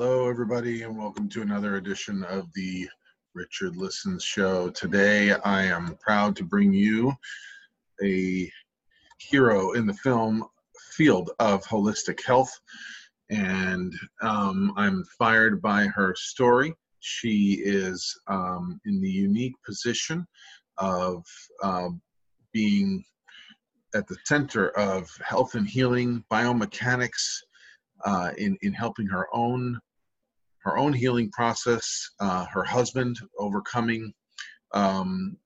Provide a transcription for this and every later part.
Hello, everybody, and welcome to another edition of the Richard Listens Show. Today, I am proud to bring you a hero in the film field of holistic health, and um, I'm fired by her story. She is um, in the unique position of uh, being at the center of health and healing, biomechanics, uh, in in helping her own her own healing process, uh, her husband overcoming um,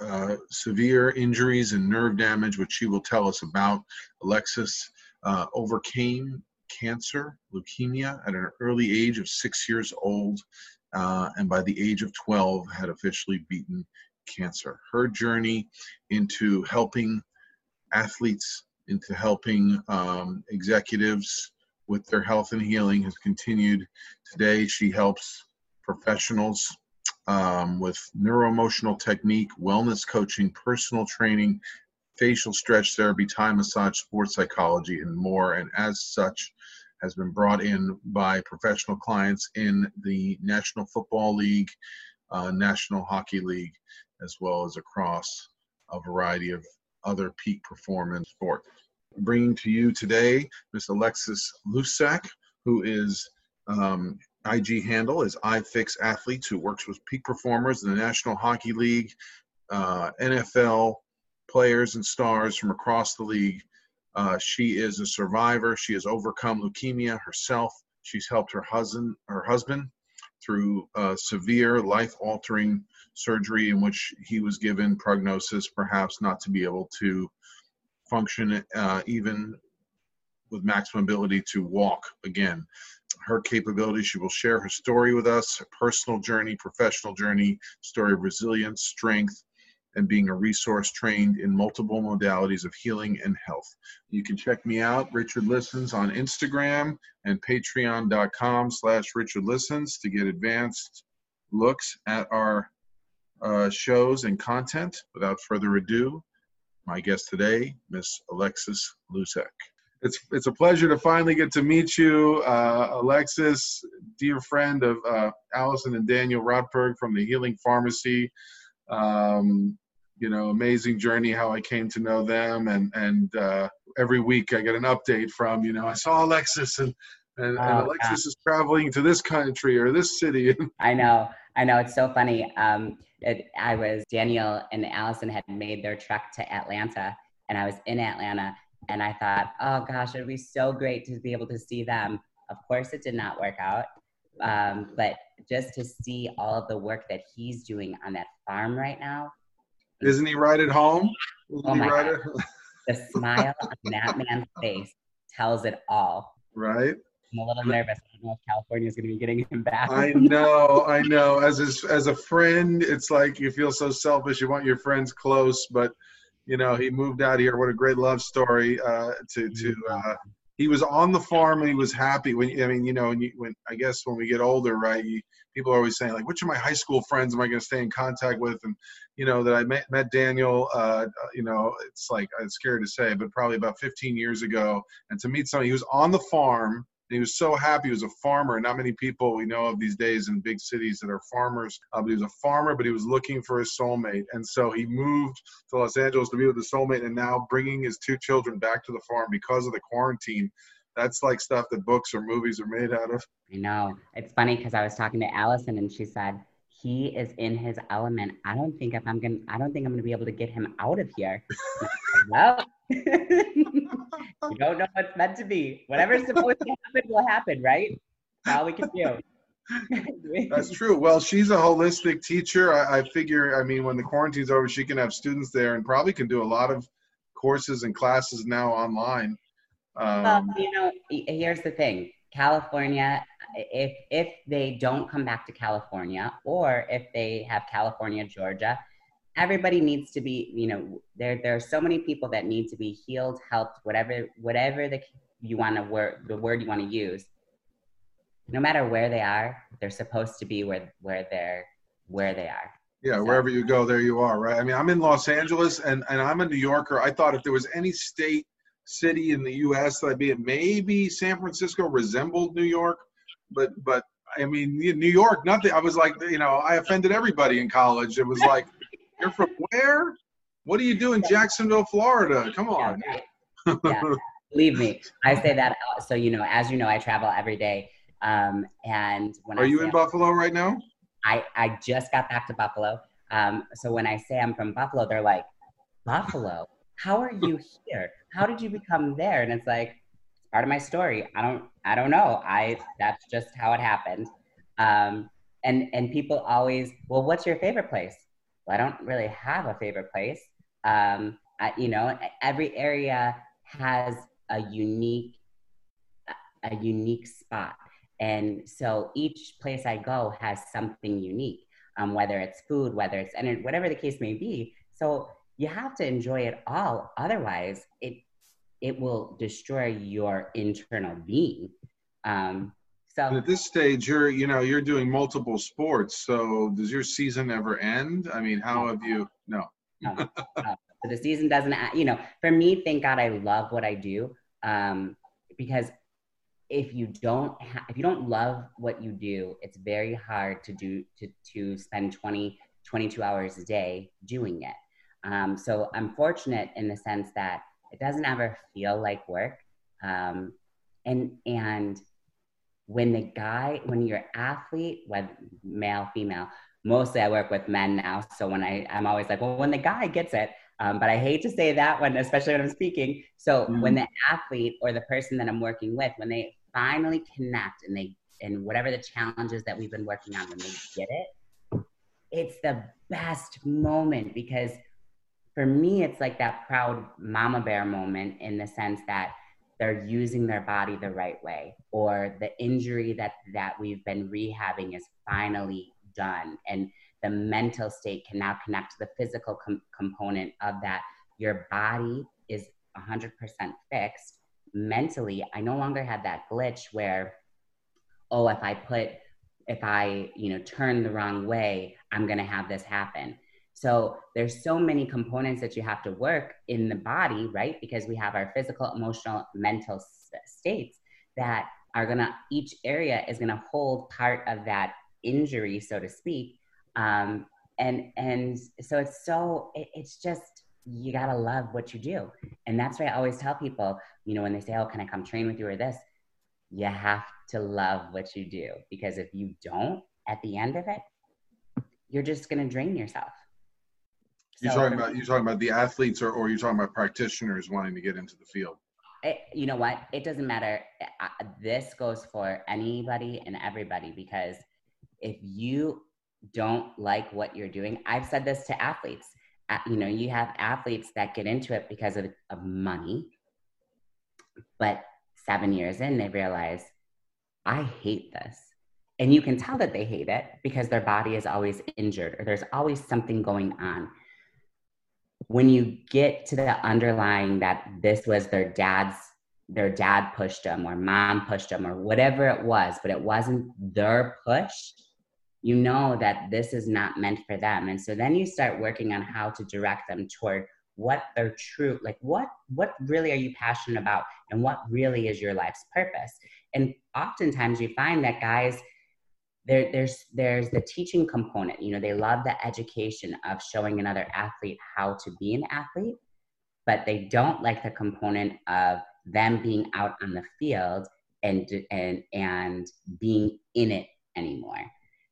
uh, severe injuries and nerve damage, which she will tell us about. Alexis uh, overcame cancer, leukemia, at an early age of six years old, uh, and by the age of 12 had officially beaten cancer. Her journey into helping athletes, into helping um, executives, with their health and healing has continued. Today, she helps professionals um, with neuroemotional technique, wellness coaching, personal training, facial stretch therapy, Thai massage, sports psychology, and more. And as such, has been brought in by professional clients in the National Football League, uh, National Hockey League, as well as across a variety of other peak performance sports bringing to you today Ms. Alexis Lusak, who is um, IG handle is iFix Athletes, who works with peak performers in the National Hockey League, uh, NFL players and stars from across the league. Uh, she is a survivor. She has overcome leukemia herself. She's helped her husband, her husband, through uh, severe, life-altering surgery in which he was given prognosis, perhaps not to be able to function uh, even with maximum ability to walk again. Her capability, she will share her story with us, her personal journey, professional journey, story of resilience, strength, and being a resource trained in multiple modalities of healing and health. You can check me out, Richard Listens, on Instagram and patreon.com slash Richard Listens to get advanced looks at our uh, shows and content. Without further ado, my guest today, Miss Alexis Lusak. It's it's a pleasure to finally get to meet you, uh, Alexis, dear friend of uh, Allison and Daniel Rotberg from the Healing Pharmacy. Um, you know, amazing journey how I came to know them, and and uh, every week I get an update from you know I saw Alexis and and, oh, and Alexis yeah. is traveling to this country or this city. I know, I know, it's so funny. Um, it, I was Daniel and Allison had made their trek to Atlanta, and I was in Atlanta, and I thought, oh gosh, it'd be so great to be able to see them. Of course, it did not work out, um, but just to see all of the work that he's doing on that farm right now. Isn't he right at home? Isn't oh my right God. the smile on that man's face tells it all. Right. I'm a little nervous. I don't know if California is going to be getting him back. I know, I know. As his, as a friend, it's like you feel so selfish. You want your friends close, but you know he moved out here. What a great love story. Uh, to to uh, he was on the farm and he was happy. When I mean, you know, when, you, when I guess when we get older, right? You, people are always saying like, which of my high school friends am I going to stay in contact with? And you know that I met, met Daniel. Uh, you know, it's like I'm scared to say, but probably about 15 years ago. And to meet someone, he was on the farm he was so happy. He was a farmer. Not many people we know of these days in big cities that are farmers. Uh, but he was a farmer, but he was looking for his soulmate. And so he moved to Los Angeles to be with his soulmate and now bringing his two children back to the farm because of the quarantine. That's like stuff that books or movies are made out of. I know. It's funny because I was talking to Allison and she said, he is in his element. I don't think if I'm gonna I don't think I'm gonna be able to get him out of here. well, you don't know what's meant to be. Whatever's supposed to happen will happen, right? That's all we can do. That's true. Well, she's a holistic teacher. I, I, figure, I mean, when the quarantine's over, she can have students there and probably can do a lot of courses and classes now online. Um, well, you know, here's the thing California, if, if they don't come back to California or if they have California, Georgia, everybody needs to be you know there there are so many people that need to be healed helped whatever whatever the you want to word the word you want to use. No matter where they are they're supposed to be where where they're where they are. Yeah so. wherever you go there you are right? I mean i'm in los angeles and and i'm a new yorker. I thought if there was any state city in the us that i'd be in maybe san francisco resembled new york but but i mean new york nothing i was like you know i offended everybody in college. It was like you're from where? What do you do in Jacksonville, Florida? Come on. Yeah, yeah. Believe me, I say that. So you know, as you know, I travel every day. Um, and when are I you in Buffalo right now? I I just got back to Buffalo. Um, so when I say I'm from Buffalo, they're like, Buffalo? How are you here? How did you become there? And it's like, part of my story. I don't I don't know. I that's just how it happened. Um, and and people always, well, what's your favorite place? Well, I don't really have a favorite place. Um, I, you know, every area has a unique, a unique spot. And so each place I go has something unique, um, whether it's food, whether it's energy, whatever the case may be. So you have to enjoy it all. Otherwise, it it will destroy your internal being. Um, so and at this stage, you're you know you're doing multiple sports. So does your season ever end? I mean, how have you? No. no, no. So the season doesn't. You know, for me, thank God I love what I do. Um, because if you don't ha- if you don't love what you do, it's very hard to do to to spend 20 22 hours a day doing it. Um, so I'm fortunate in the sense that it doesn't ever feel like work. Um, and and when the guy, when you're athlete, whether male, female, mostly I work with men now. So when I, I'm always like, well, when the guy gets it, um, but I hate to say that when, especially when I'm speaking. So mm-hmm. when the athlete or the person that I'm working with, when they finally connect and they, and whatever the challenges that we've been working on, when they get it, it's the best moment because for me, it's like that proud mama bear moment in the sense that they're using their body the right way or the injury that that we've been rehabbing is finally done and the mental state can now connect to the physical com- component of that. Your body is 100% fixed. Mentally i no longer have that glitch where oh if i put if i you know turn the wrong way i'm going to have this happen so there's so many components that you have to work in the body, right? Because we have our physical, emotional, mental states that are gonna each area is gonna hold part of that injury, so to speak. Um, and and so it's so it, it's just you gotta love what you do, and that's why I always tell people, you know, when they say, "Oh, can I come train with you or this?" You have to love what you do because if you don't, at the end of it, you're just gonna drain yourself. You're talking about you're talking about the athletes, or or you're talking about practitioners wanting to get into the field. It, you know what? It doesn't matter. This goes for anybody and everybody because if you don't like what you're doing, I've said this to athletes. You know, you have athletes that get into it because of, of money, but seven years in, they realize I hate this. And you can tell that they hate it because their body is always injured or there's always something going on. When you get to the underlying that this was their dad's, their dad pushed them or mom pushed them or whatever it was, but it wasn't their push, you know that this is not meant for them. And so then you start working on how to direct them toward what their true like what what really are you passionate about and what really is your life's purpose and oftentimes you find that guys there, there's there's the teaching component you know they love the education of showing another athlete how to be an athlete but they don't like the component of them being out on the field and and and being in it anymore.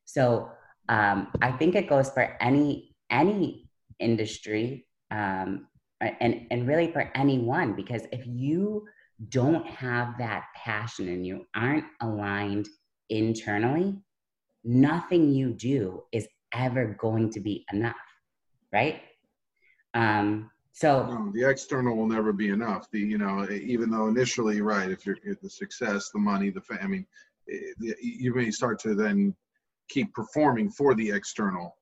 So um, i think it goes for any any industry um, and and really for anyone because if you don't have that passion and you aren't aligned internally nothing you do is ever going to be enough right? Um so no, the external will never be enough. The you know even though initially right if you're the success the money the i mean you may start to then keep performing for the external.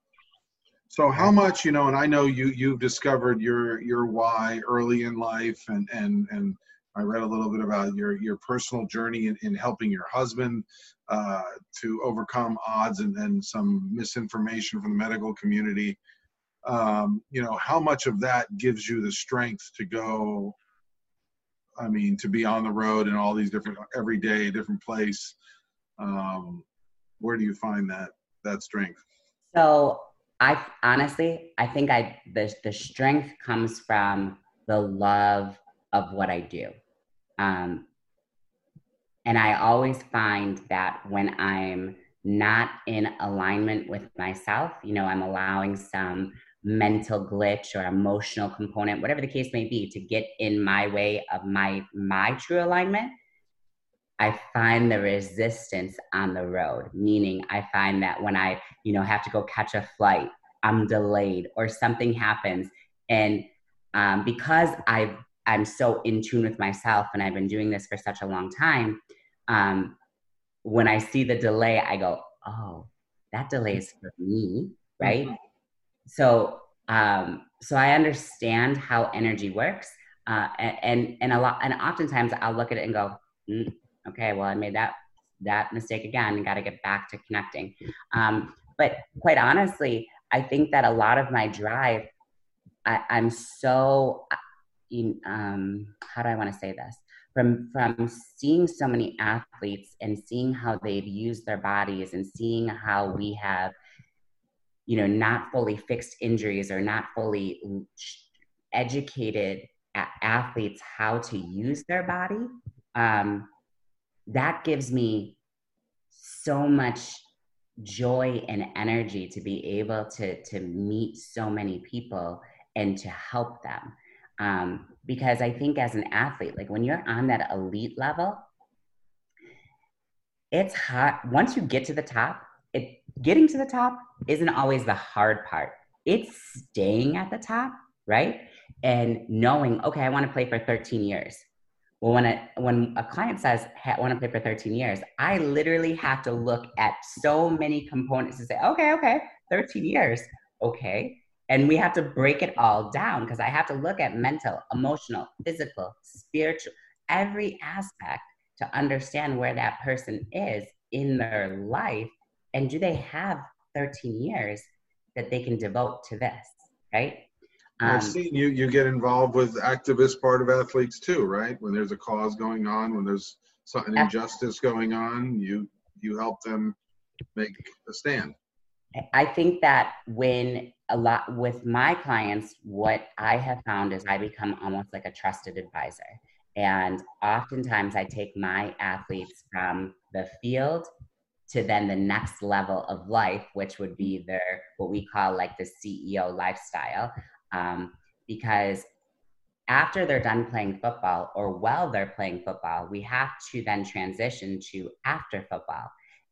So how much, you know, and I know you you've discovered your your why early in life and and and I read a little bit about your your personal journey in, in helping your husband uh, to overcome odds and, and some misinformation from the medical community. Um, you know, how much of that gives you the strength to go? I mean, to be on the road in all these different every day, different place. Um, where do you find that that strength? So I honestly, I think I the the strength comes from the love of what I do. Um, and I always find that when I'm not in alignment with myself, you know, I'm allowing some mental glitch or emotional component, whatever the case may be, to get in my way of my my true alignment, I find the resistance on the road, meaning I find that when I, you know, have to go catch a flight, I'm delayed or something happens. And um, because i I'm so in tune with myself and I've been doing this for such a long time, um, when I see the delay, I go, oh, that delay is for me, right? Mm-hmm. So, um, so I understand how energy works, uh, and and a lot, and oftentimes I'll look at it and go, mm, okay, well, I made that that mistake again and got to get back to connecting. Um, but quite honestly, I think that a lot of my drive, I, am so, um, how do I want to say this? From from seeing so many athletes and seeing how they've used their bodies and seeing how we have, you know, not fully fixed injuries or not fully educated athletes how to use their body. Um, that gives me so much joy and energy to be able to to meet so many people and to help them um, because i think as an athlete like when you're on that elite level it's hard once you get to the top it getting to the top isn't always the hard part. It's staying at the top right? And knowing okay i want to play for 13 years. Well, when a when a client says I want to play for 13 years, I literally have to look at so many components to say, okay, okay, 13 years, okay, and we have to break it all down because I have to look at mental, emotional, physical, spiritual, every aspect to understand where that person is in their life, and do they have 13 years that they can devote to this, right? Um, I've seen you you get involved with activist part of athletes too, right? When there's a cause going on, when there's an injustice going on, you you help them make a stand. I think that when a lot with my clients, what I have found is I become almost like a trusted advisor. And oftentimes I take my athletes from the field to then the next level of life, which would be their what we call like the CEO lifestyle um, because after they're done playing football or while they're playing football, we have to then transition to after football.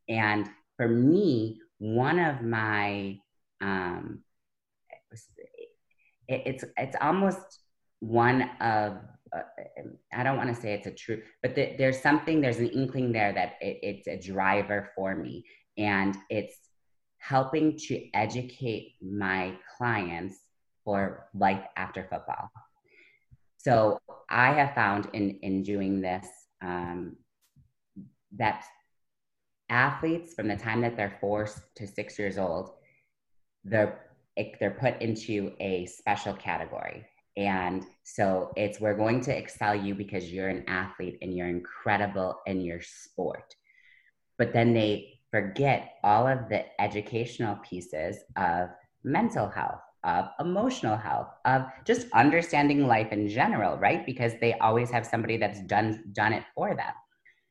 And for me, one of my um, it, it's it's almost one of uh, I don't want to say it's a true, but th- there's something, there's an inkling there that it, it's a driver for me. And it's helping to educate my clients for life after football. So I have found in, in doing this um, that athletes from the time that they're four to six years old, they're, they're put into a special category and so it's we're going to excel you because you're an athlete and you're incredible in your sport. But then they forget all of the educational pieces of mental health, of emotional health, of just understanding life in general, right? Because they always have somebody that's done done it for them.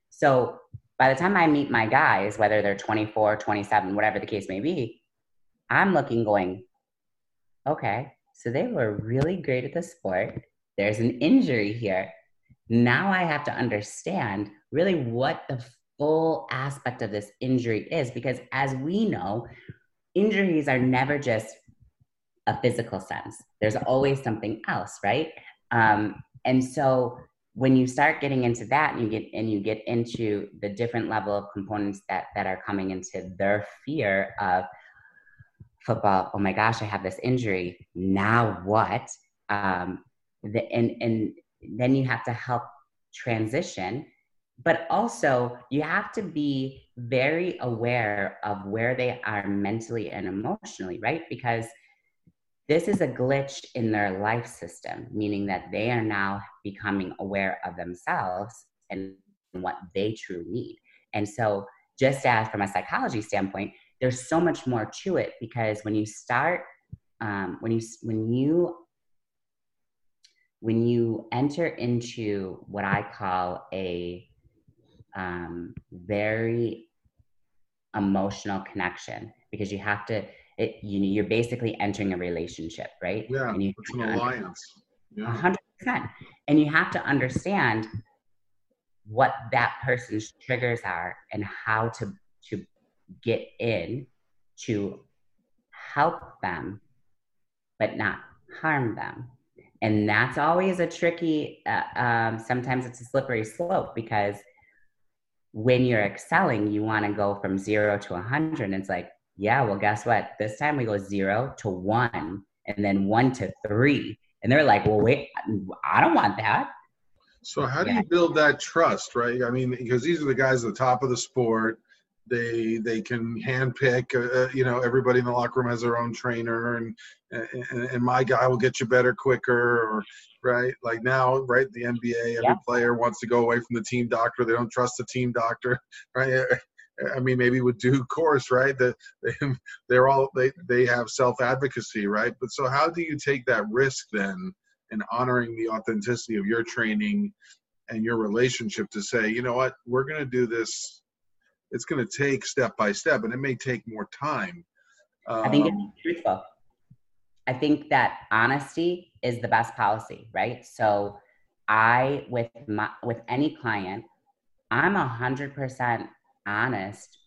So by the time I meet my guys, whether they're 24, 27, whatever the case may be, I'm looking going, okay, so they were really great at the sport. There's an injury here. Now I have to understand really what the full aspect of this injury is because as we know, injuries are never just a physical sense. There's always something else, right? Um, and so when you start getting into that and you get and you get into the different level of components that that are coming into their fear of football oh my gosh i have this injury. Now what? Um, the, and and then you have to help transition. But also you have to be very aware of where they are mentally and emotionally right? Because this is a glitch in their life system meaning that they are now becoming aware of themselves and what they truly need. And so just as from a psychology standpoint there's so much more to it because when you start um, when you when you when you enter into what I call a um, very emotional connection because you have to it, you know, you're basically entering a relationship, right? Yeah, and you it's an alliance. A hundred percent, and you have to understand what that person's triggers are and how to to get in to help them, but not harm them. And that's always a tricky, uh, um, sometimes it's a slippery slope because when you're excelling, you want to go from zero to a 100. And it's like, yeah, well, guess what? This time we go zero to one and then one to three. And they're like, well, wait, I don't want that. So, how do you build that trust, right? I mean, because these are the guys at the top of the sport they they can handpick. Uh, uh, you know, everybody in the locker room has their own trainer, and, and and my guy will get you better quicker, or right? Like now, right? The NBA, every yeah. player wants to go away from the team doctor. They don't trust the team doctor, right? I mean, maybe with due course, right? That they, they're all they they have self advocacy, right? But so how do you take that risk then in honoring the authenticity of your training and your relationship to say, you know what, we're going to do this it's going to take step by step, and it may take more time. Um, I think it's um, truthful. I think that honesty is the best policy, right? So, I with my with any client, I'm a hundred percent honest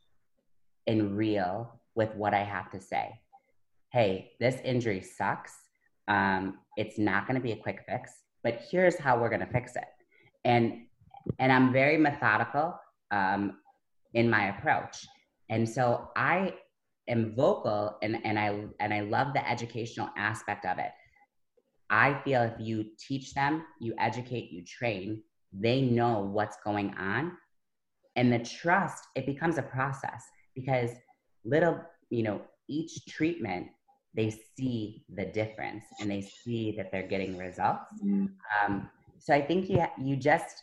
and real with what I have to say. Hey, this injury sucks. Um, it's not going to be a quick fix, but here's how we're going to fix it. And and I'm very methodical. Um, in my approach. And so I am vocal and, and I and I love the educational aspect of it. I feel if you teach them, you educate, you train, they know what's going on. And the trust, it becomes a process because little, you know, each treatment, they see the difference and they see that they're getting results. Mm-hmm. Um, so I think you you just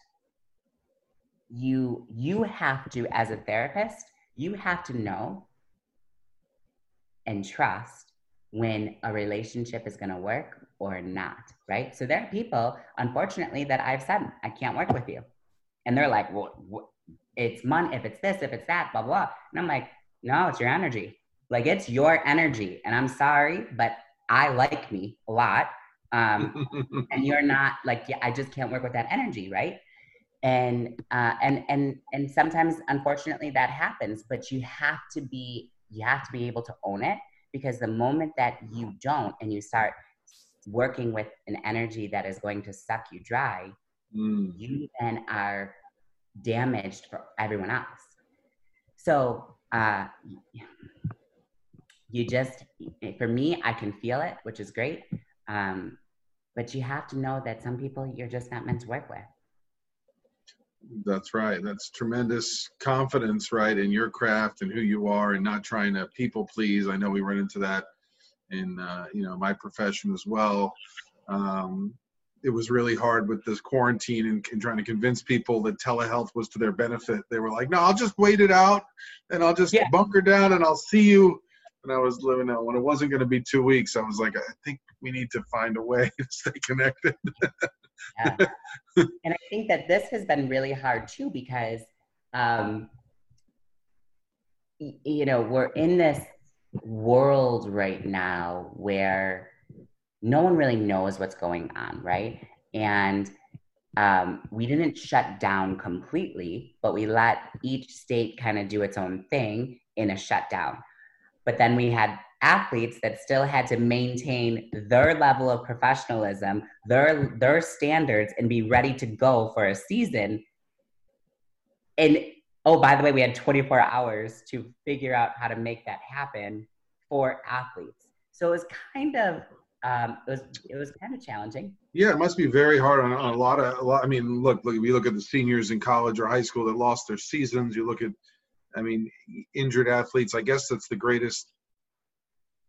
you you have to as a therapist you have to know and trust when a relationship is going to work or not right? So there are people unfortunately that i've said i can't work with you. And they're like well it's money if it's this if it's that blah blah. And i'm like no it's your energy. Like it's your energy. And i'm sorry but i like me a lot um, and you're not like yeah i just can't work with that energy right and uh, and and and sometimes unfortunately that happens but you have to be you have to be able to own it because the moment that you don't and you start working with an energy that is going to suck you dry mm. you then are damaged for everyone else. So uh, you just, for me, I can feel it, which is great. Um, but you have to know that some people you're just not meant to work with. That's right. That's tremendous confidence, right, in your craft and who you are, and not trying to people please. I know we run into that in uh, you know my profession as well. Um, it was really hard with this quarantine and, and, trying to convince people that telehealth was to their benefit. They were like, "No, I'll just wait it out, and I'll just yeah. bunker down, and I'll see you." And I was living out when it wasn't going to be two weeks. I was like, "I think we need to find a way to stay connected." yeah. and I think that this has been really hard too because, um, y- you know, we're in this world right now where no one really knows what's going on, right? And um, we didn't shut down completely, but we let each state kind of do its own thing in a shutdown. But then we had athletes that still had to maintain their level of professionalism, their their standards, and be ready to go for a season. And oh, by the way, we had 24 hours to figure out how to make that happen for athletes. So it was kind of um, it was it was kind of challenging. Yeah, it must be very hard on, on a lot of a lot. I mean, look, look, you look at the seniors in college or high school that lost their seasons, you look at, I mean, injured athletes. I guess that's the greatest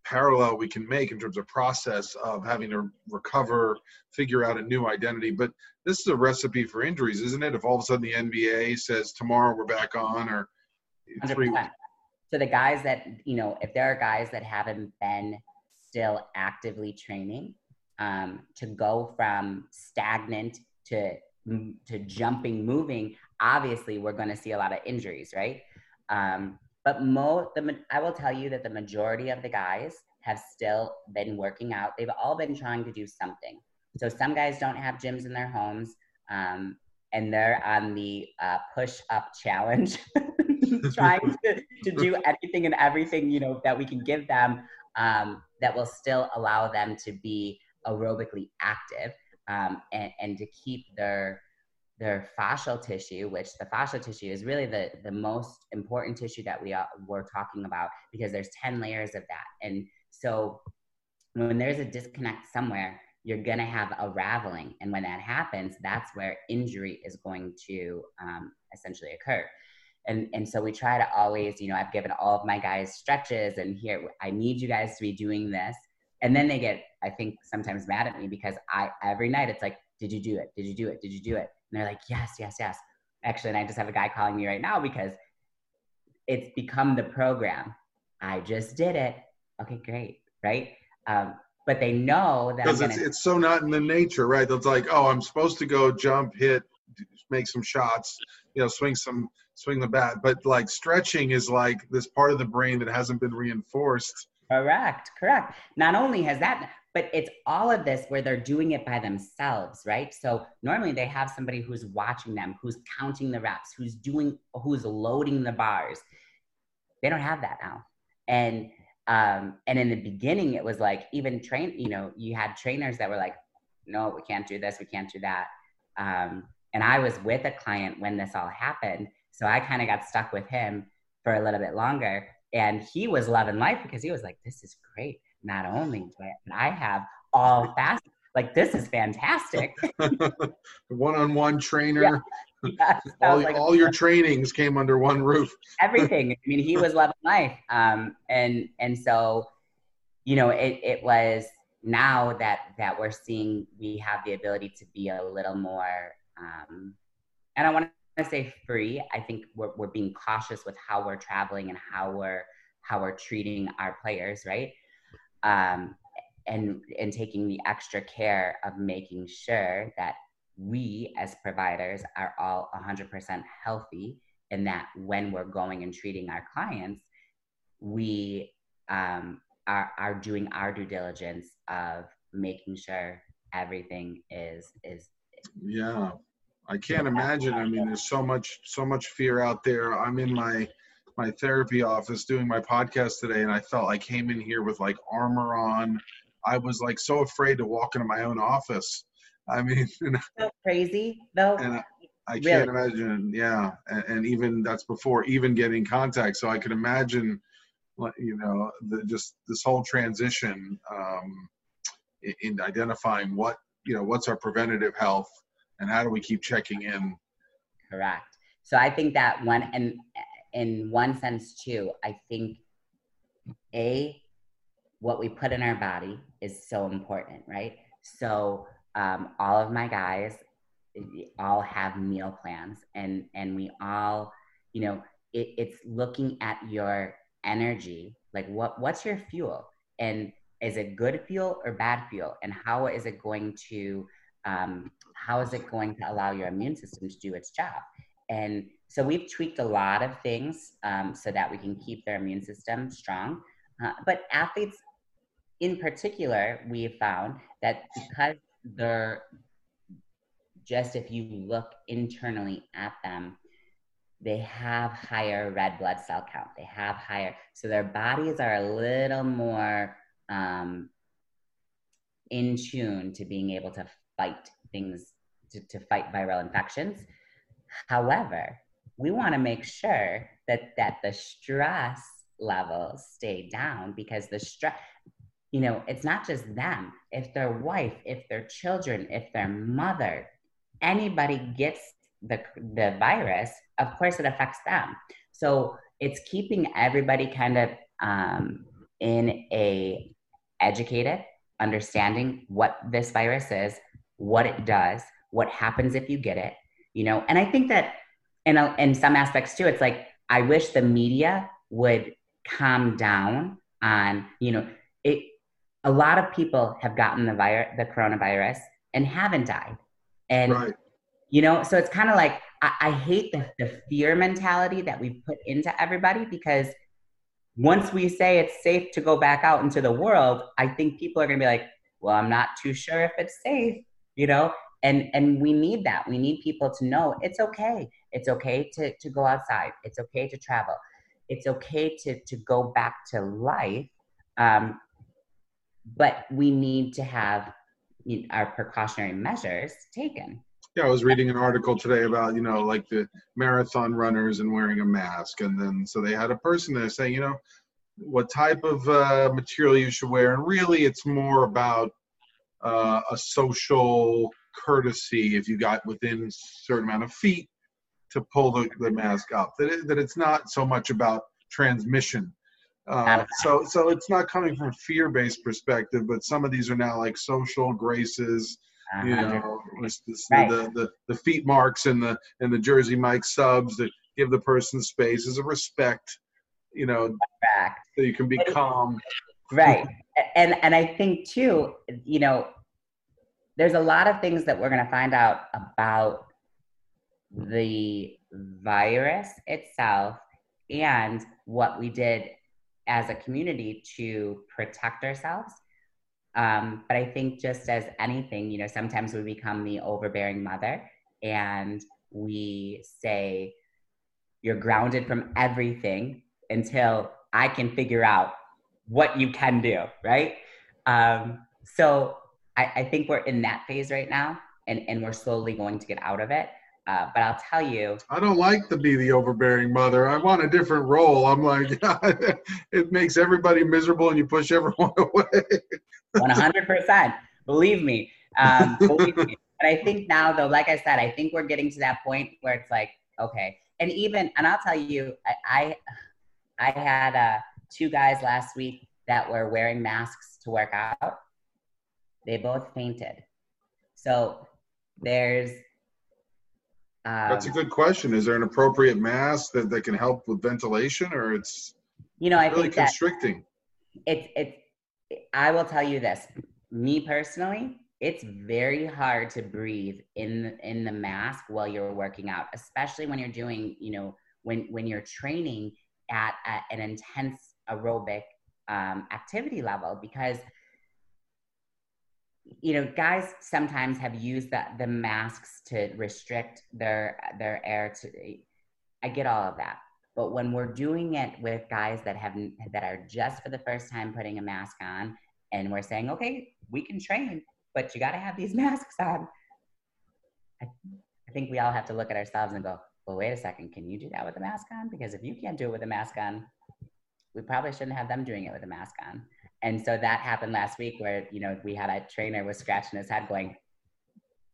parallel we can make in terms of process of having to recover, figure out a new identity. But this is a recipe for injuries, isn't it? If all of a sudden the NBA says tomorrow we're back on, or 3 So the guys that you know, if there are guys that haven't been still actively training, um, to go from stagnant to to jumping, moving, obviously we're going to see a lot of injuries, right? Um, but mo the I will tell you that the majority of the guys have still been working out. They've all been trying to do something. So some guys don't have gyms in their homes, um, and they're on the uh, push up challenge, trying to, to do anything and everything you know that we can give them um, that will still allow them to be aerobically active um, and, and to keep their their fascial tissue, which the fascial tissue is really the, the most important tissue that we are, we're talking about because there's 10 layers of that. And so when there's a disconnect somewhere, you're going to have a raveling. And when that happens, that's where injury is going to um, essentially occur. And and so we try to always you know i've given all of my guys stretches and here i need you guys to be doing this. And then they get i think sometimes mad at me because i every night it's like did you do it? Did you do it? Did you do it and they're like yes yes yes actually and i just have a guy calling me right now because it's become the program i just did it okay great right um, but they know that because it's, it's so not in the nature right it's like oh i'm supposed to go jump hit make some shots you know swing some swing the bat. But like stretching is like this part of the brain that hasn't been reinforced. Correct, correct. Not only has that, but it's all of this where they're doing it by themselves, right? So normally they have somebody who's watching them, who's counting the reps, who's doing, who's loading the bars. They don't have that now. And um, and in the beginning, it was like even train, you know, you had trainers that were like, no, we can't do this, we can't do that. Um, and I was with a client when this all happened, so I kind of got stuck with him for a little bit longer. And he was loving life because he was like, this is great. Not only but I, have all fast, like, this is fantastic. one on one trainer. Yeah. all, like, all your trainings came under one roof. everything. I mean, he was loving life. Um, and, and so, you know, it, it was now that, that we're seeing we have the ability to be a little more, um, and I want to say free. I think we're, we're being cautious with how we're traveling and how we're how we're treating our players, right? Um, and and taking the extra care of making sure that we as providers are all 100% healthy and that when we're going and treating our clients we um, are, are doing our due diligence of making sure everything is is yeah I can't imagine. I mean, there's so much, so much fear out there. I'm in my my therapy office doing my podcast today, and I felt I came in here with like armor on. I was like so afraid to walk into my own office I mean, so crazy though. And I, I can't imagine, yeah, and, and, even that's before even getting contact. So I can imagine, you know, the, just this whole transition um, in, in identifying what you know what's our preventative health and how do we keep checking in. Correct. So I think that one, and in one sense too, I think a what we put in our body is so important, right? So um, all of my guys all have meal plans and and we all you know it, it's looking at your energy like what what's your fuel? And is it good fuel or bad fuel? And how is it going to um, how is it going to allow your immune system to do its job? And so we've tweaked a lot of things um, so that we can keep their immune system strong uh, but athletes in particular we have found that because they're just if you look internally at them, they have higher red blood cell count. They have higher, so their bodies are a little more um, in tune to being able to fight things, to, to fight viral infections. However, we want to make sure that that the stress levels stay down because the stress you know it's not just them if their wife if their children if their mother anybody gets the, the virus, of course it affects them. So it's keeping everybody kind of um, in a educated understanding what this virus is, what it does, what happens if you get it, you know. And I think that in a, in some aspects too, it's like I wish the media would calm down on, you know, it. A lot of people have gotten the virus, the coronavirus, and haven't died. And, right. you know, so it's kind of like, I, I hate the, the fear mentality that we put into everybody because once we say it's safe to go back out into the world, I think people are going to be like, well, I'm not too sure if it's safe, you know? And, and we need that. We need people to know it's okay. It's okay to, to go outside. It's okay to travel. It's okay to, to go back to life. Um, but we need to have our precautionary measures taken. Yeah, I was reading an article today about, you know, like the marathon runners and wearing a mask. And then so they had a person there saying, you know, what type of uh, material you should wear. And really, it's more about uh, a social courtesy if you got within a certain amount of feet to pull the, the mask up. That, it, that it's not so much about transmission uh, so so it's not coming from fear based perspective, but some of these are now like social graces. You know, this, right. the, the the feet marks and the and the Jersey Mike subs that give the person space as a respect. You know, Back. so you can be calm. Right, and and I think too, you know, there's a lot of things that we're going to find out about the virus itself and what we did as a community to protect ourselves. Um, but I think just as anything, you know, sometimes we become the overbearing mother and we say, you're grounded from everything until I can figure out what you can do, right? Um, so I, I think we're in that phase right now and, and we're slowly going to get out of it. Uh, but I'll tell you. I don't like to be the overbearing mother. I want a different role. I'm like, it makes everybody miserable and you push everyone away. 100%. Believe me. Um, believe me. But I think now, though, like I said, I think we're getting to that point where it's like, okay. And even, and I'll tell you, I, I, I had uh, two guys last week that were wearing masks to work out. They both fainted. So there's um, That's a good question. Is there an appropriate mask that, that can help with ventilation, or it's you know I really think constricting? It's it's. I will tell you this. Me personally, it's very hard to breathe in in the mask while you're working out, especially when you're doing you know when when you're training at, at an intense aerobic um, activity level because you know, guys sometimes have used the, the masks to restrict their their air to I get all of that. But when we're doing it with guys that have that are just for the first time putting a mask on and we're saying, okay, we can train, but you got to have these masks on. I, I think we all have to look at ourselves and go, well, wait a second, can you do that with a mask on? Because if you can't do it with a mask on, we probably shouldn't have them doing it with a mask on. And so that happened last week where, you know, we had a trainer was scratching his head going,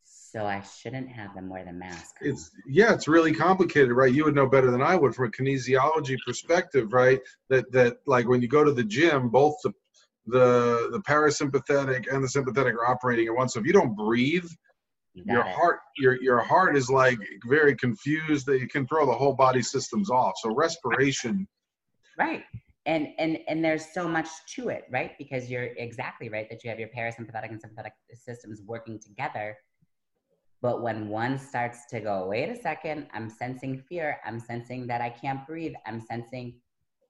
so I shouldn't have them wear the mask. It's yeah, it's really complicated, right? You would know better than I would from a kinesiology perspective, right? That that like when you go to the gym, both the the the parasympathetic and the sympathetic are operating at once. So if you don't breathe, You your it. heart your your heart is like very confused. That you can throw the whole body systems off. So respiration, Right. And and and there's so much to it, right? Because you're exactly right that you have your parasympathetic and sympathetic systems working together. But when one starts to go, wait a second, I'm sensing fear. I'm sensing that I can't breathe. I'm sensing,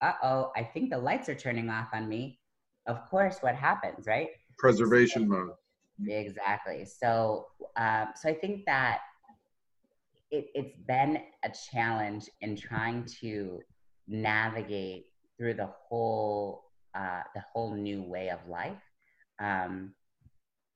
uh oh, I think the lights are turning off on me. Of course, what happens, right? preservation mode. Exactly. So, um, so I think that it, it's been a challenge in trying to navigate through the whole uh, the whole new way of life. Um,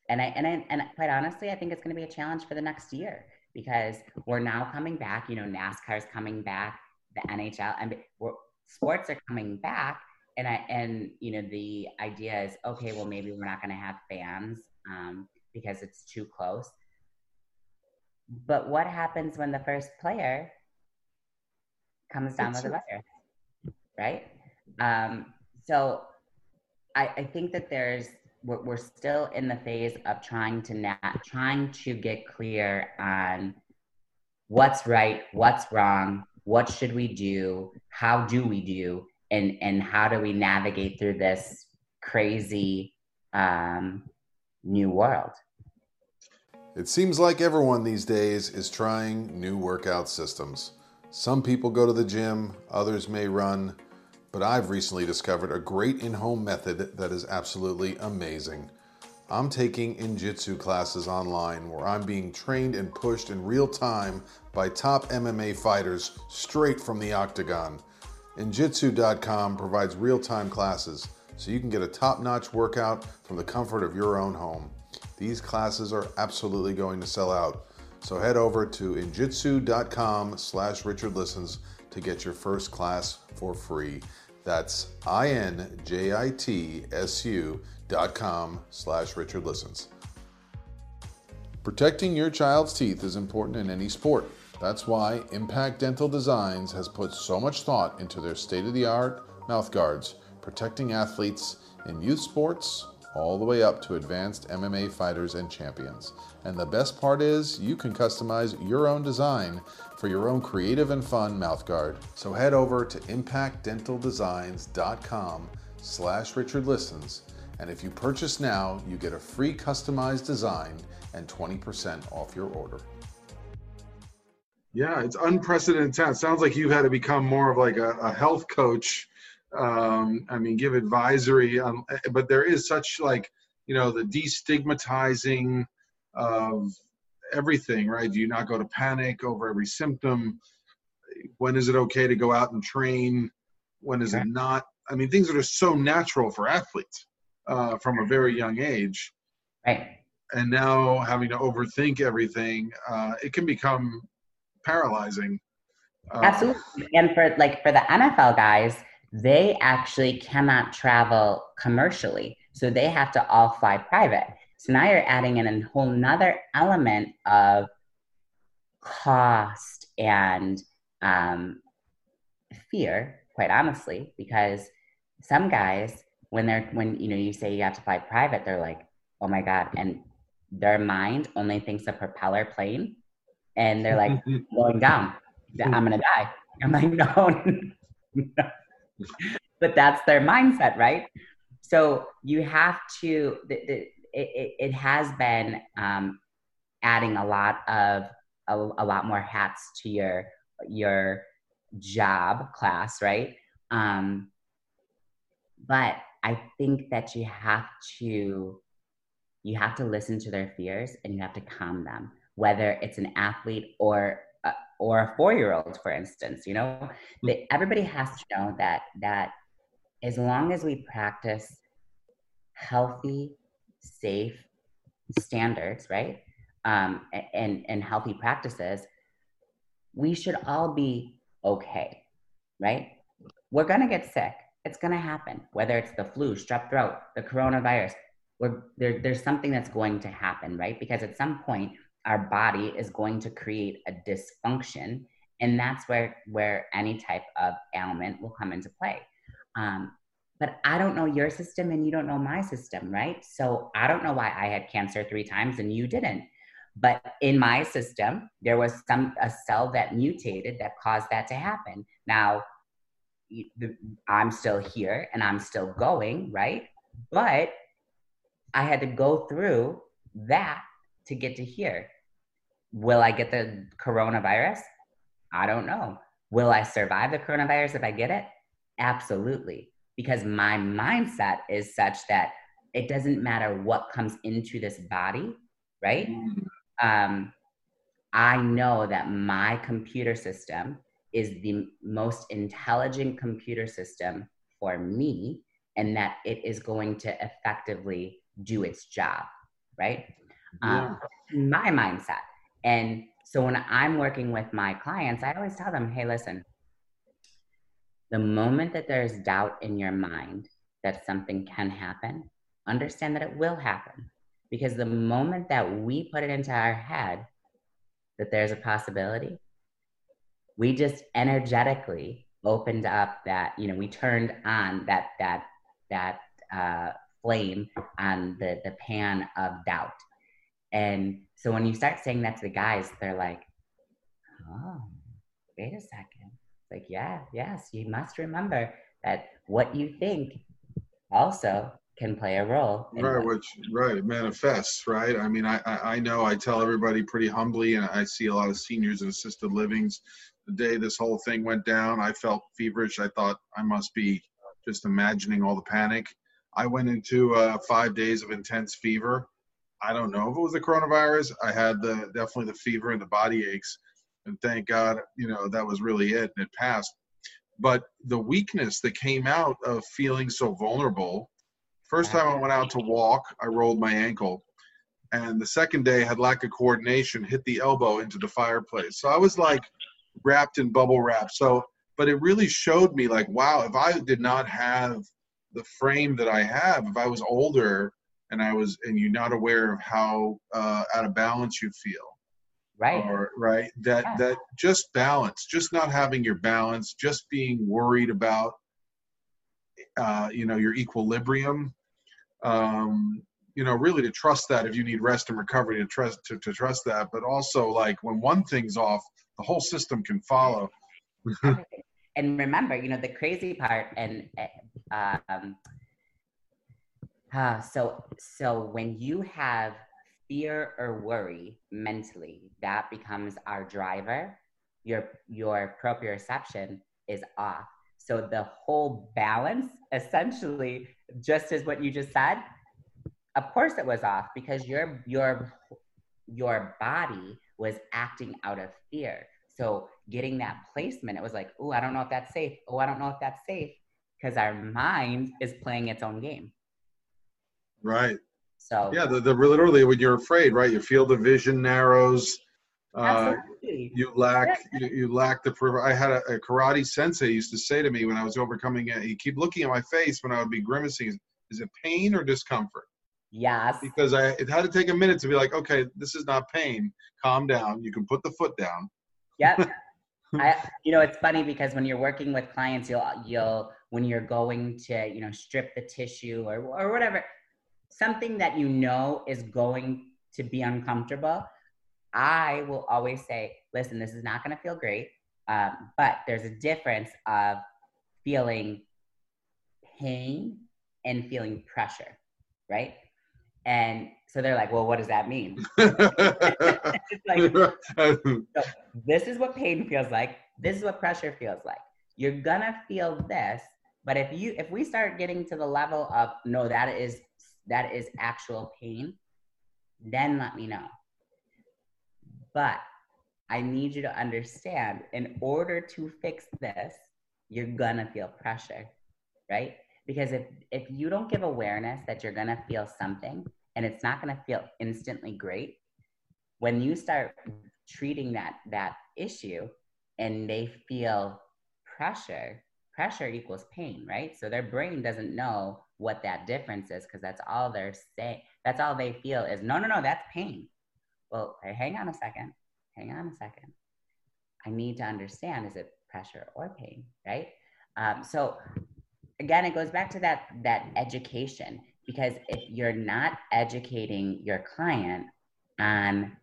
and I and I and quite honestly, I think it's going to be a challenge for the next year because we're now coming back. You know, NASCAR is coming back, the NHL, and we're, sports are coming back. And I and you know the idea is okay. Well, maybe we're not going to have fans um, because it's too close. But what happens when the first player comes down with a virus, right? Um, so I, I think that there's we're, we're still in the phase of trying to na- trying to get clear on what's right, what's wrong, what should we do, how do we do, and and how do we navigate through this crazy um, new world. It seems like everyone these days is trying new workout systems. Some people go to the gym, others may run, but I've recently discovered a great in home method that is absolutely amazing. I'm taking Injitsu classes online where I'm being trained and pushed in real time by top MMA fighters straight from the octagon. Injitsu.com provides real time classes so you can get a top notch workout from the comfort of your own home. These classes are absolutely going to sell out. So head over to injitsu.com slash Richard Listens to get your first class for free. That's I-N-J-I-T-S-U dot com slash Richard Listens. Protecting your child's teeth is important in any sport. That's why Impact Dental Designs has put so much thought into their state-of-the-art mouth guards, protecting athletes in youth sports all the way up to advanced MMA fighters and champions. And the best part is you can customize your own design for your own creative and fun mouthguard. So head over to impactdentaldesigns.com slash richardlistens, and if you purchase now, you get a free customized design and 20% off your order. Yeah, it's unprecedented. It sounds like you've had to become more of like a, a health coach. Um, I mean, give advisory, on, but there is such like, you know, the destigmatizing of everything, right? Do you not go to panic over every symptom? When is it okay to go out and train? When is it not? I mean, things that are so natural for athletes uh, from a very young age. Right. And now having to overthink everything, uh, it can become paralyzing. Uh, Absolutely. And for like for the NFL guys, they actually cannot travel commercially. So they have to all fly private. So now you're adding in a whole nother element of cost and um, fear, quite honestly, because some guys, when they're when you know you say you have to fly private, they're like, oh my God. And their mind only thinks a propeller plane. And they're like, going down. I'm gonna die. I'm like, no, no. but that's their mindset, right? So you have to. The, the, it, it has been um, adding a lot of a, a, lot more hats to your your job class, right? Um, but I think that you have to you have to listen to their fears and you have to calm them whether it's an athlete or uh, or a four-year-old for instance you know that everybody has to know that that as long as we practice healthy safe standards, right? Um, and, and healthy practices, we should all be okay, right? We're gonna get sick. It's gonna happen, whether it's the flu, strep throat, the coronavirus. We're, there, there's something that's going to happen, right? Because at some point, our body is going to create a dysfunction, and that's where where any type of ailment will come into play. Um, but I don't know your system and you don't know my system, right? So I don't know why I had cancer three times and you didn't. But in my system, there was some a cell that mutated that caused that to happen. Now, I'm still here and I'm still going, right? But I had to go through that to get to here. Will I get the coronavirus? I don't know. Will I survive the coronavirus if I get it? Absolutely because my mindset is such that it doesn't matter what comes into this body, right? Mm. Um, I know that my computer system is the most intelligent computer system for me and that it is going to effectively do its job, right? Um, yeah. Um, my mindset. And so when I'm working with my clients, I always tell them, hey, listen, the moment that there's doubt in your mind that something can happen, understand that it will happen. Because the moment that we put it into our head that there's a possibility, we just energetically opened up that, you know, we turned on that, that, that uh, flame on the, the pan of doubt. And so when you start saying that to the guys, they're like, oh, wait a second like, yeah, yes, you must remember that what you think also can play a role. right, which right, manifests, right? I mean, I, I know I tell everybody pretty humbly, and I see a lot of seniors in assisted livings. The day this whole thing went down, I felt feverish. I thought I must be just imagining all the panic. I went into uh, five days of intense fever. I don't know if it was the coronavirus. I had the definitely the fever and the body aches and thank God, you know, that was really it and it passed. But the weakness that came out of feeling so vulnerable, first time I went out to walk, I rolled my ankle. And the second day had lack of coordination, hit the elbow into the fireplace. So I was like wrapped in bubble wrap. So, but it really showed me like, wow, if I did not have the frame that I have, if I was older and I was, and you're not aware of how uh, out of balance you feel, right? Or right that yeah. that just balance just not having your balance just being worried about uh, you know your equilibrium um, you know really to trust that if you need rest and recovery to trust to, to trust that. But also like when one thing's off the whole system can follow. And remember you know the crazy part and uh, um, uh, so so when you have fear or worry mentally, that becomes our driver, your your proprioception is off. So the whole balance essentially just as what you just said, of course it was off because your your your body was acting out of fear. So getting that placement, it was like, oh, I don't know if that's safe. Oh, I don't know if that's safe. Because our mind is playing its own game. Right. So yeah, the, the literally when you're afraid, right? You feel the vision narrows. Uh, you lack you, you, lack the. I had a, a, karate sensei used to say to me when I was overcoming it. He keep looking at my face when I would be grimacing. Is it pain or discomfort? Yes. Because I it had to take a minute to be like, okay, this is not pain. Calm down. You can put the foot down. Yep. I, you know, it's funny because when you're working with clients, you'll you'll when you're going to you know strip the tissue or or whatever, something that you know is going to be uncomfortable, I will always say, listen, this is not going to feel great. Um, but there's a difference of feeling pain and feeling pressure, right? And so they're like, well, what does that mean? like, so this is what pain feels like. This is what pressure feels like. You're gonna feel this, but if you if we start getting to the level of no, that is that is actual pain, then let me know. But I need you to understand in order to fix this, you're gonna feel pressure, right? Because if, if you don't give awareness that you're gonna feel something and it's not to feel instantly great when you start treating that that issue and they feel pressure pressure equals pain right so their brain doesn't know what that difference is because that's all they're saying that's all they feel is no no no that's pain. Well hang on a second hang on a second. I need to understand is it pressure or pain right? Um, so again it goes back to that that education because if you're not educating your client on